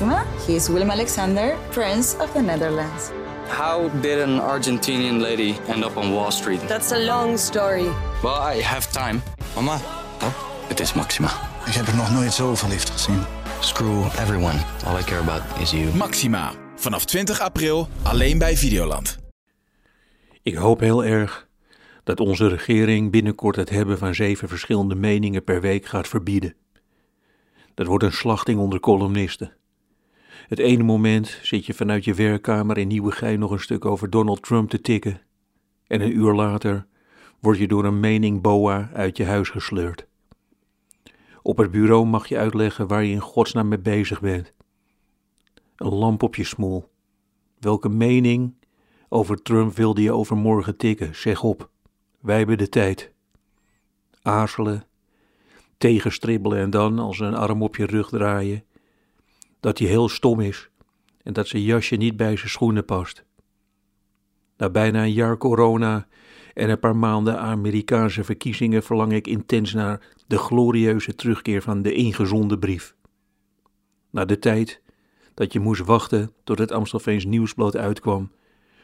Maxima. He is Willem Alexander, Prince of the Netherlands. How did an Argentinian lady end up on Wall Street? That's a long story. Well, I have time. Mama, Oh, het is Maxima. ik heb er nog nooit zo verliefd gezien. Screw everyone. All I care about is you. Maxima. Vanaf 20 april alleen bij Videoland. Ik hoop heel erg dat onze regering binnenkort het hebben van zeven verschillende meningen per week gaat verbieden. Dat wordt een slachting onder columnisten. Het ene moment zit je vanuit je werkkamer in Nieuwegein nog een stuk over Donald Trump te tikken. En een uur later word je door een mening boa uit je huis gesleurd. Op het bureau mag je uitleggen waar je in godsnaam mee bezig bent. Een lamp op je smoel. Welke mening over Trump wilde je overmorgen tikken? Zeg op. Wij hebben de tijd. Aarzelen, tegenstribbelen en dan als een arm op je rug draaien. Dat hij heel stom is en dat zijn jasje niet bij zijn schoenen past. Na bijna een jaar corona en een paar maanden Amerikaanse verkiezingen verlang ik intens naar de glorieuze terugkeer van de ingezonde brief. Na de tijd dat je moest wachten tot het Amstelveens nieuwsblad uitkwam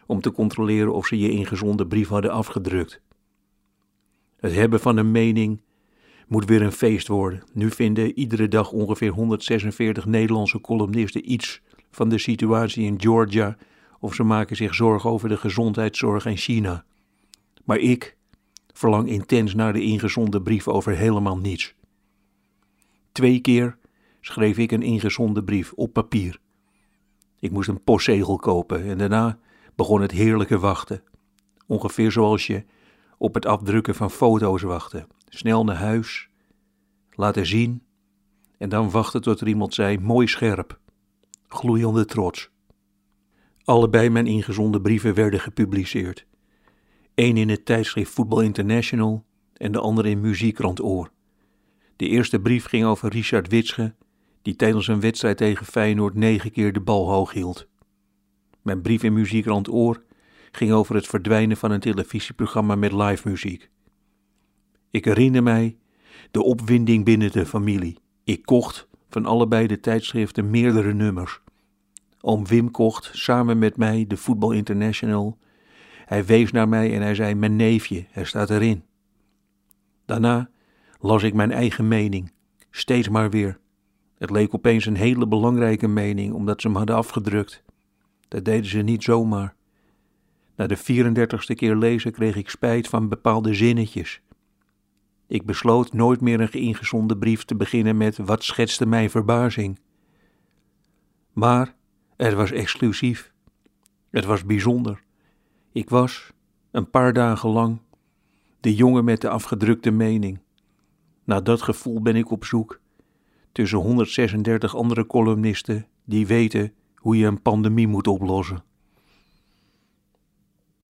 om te controleren of ze je ingezonde brief hadden afgedrukt. Het hebben van een mening moet weer een feest worden. Nu vinden iedere dag ongeveer 146 Nederlandse columnisten iets van de situatie in Georgia of ze maken zich zorgen over de gezondheidszorg in China. Maar ik verlang intens naar de ingezonde brief over helemaal niets. Twee keer schreef ik een ingezonde brief op papier. Ik moest een postzegel kopen en daarna begon het heerlijke wachten. Ongeveer zoals je op het afdrukken van foto's wachtte. Snel naar huis, laten zien en dan wachten tot er iemand zei: mooi scherp, gloeiende trots. Allebei mijn ingezonde brieven werden gepubliceerd. Eén in het tijdschrift Voetbal International en de andere in Muziekkrant Oor. De eerste brief ging over Richard Witsche, die tijdens een wedstrijd tegen Feyenoord negen keer de bal hoog hield. Mijn brief in Muziekkrant Oor ging over het verdwijnen van een televisieprogramma met live muziek. Ik herinner mij de opwinding binnen de familie. Ik kocht van allebei de tijdschriften meerdere nummers. Oom Wim kocht samen met mij de Voetbal International. Hij wees naar mij en hij zei: Mijn neefje, hij staat erin. Daarna las ik mijn eigen mening, steeds maar weer. Het leek opeens een hele belangrijke mening, omdat ze hem hadden afgedrukt. Dat deden ze niet zomaar. Na de 34ste keer lezen kreeg ik spijt van bepaalde zinnetjes. Ik besloot nooit meer een ingezonde brief te beginnen met wat schetste mijn verbazing. Maar het was exclusief. Het was bijzonder. Ik was, een paar dagen lang, de jongen met de afgedrukte mening. Na dat gevoel ben ik op zoek tussen 136 andere columnisten die weten hoe je een pandemie moet oplossen.